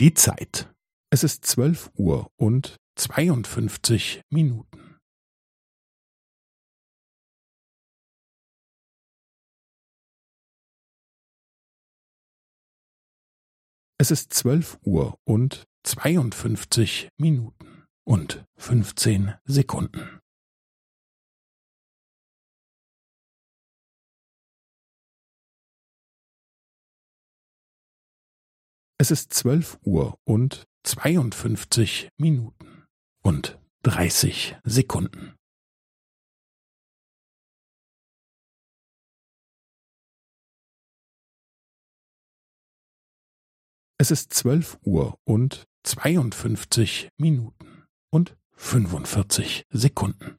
Die Zeit. Es ist zwölf Uhr und zweiundfünfzig Minuten. Es ist zwölf Uhr und zweiundfünfzig Minuten und fünfzehn Sekunden. Es ist zwölf Uhr und zweiundfünfzig Minuten und dreißig Sekunden. Es ist zwölf Uhr und zweiundfünfzig Minuten und fünfundvierzig Sekunden.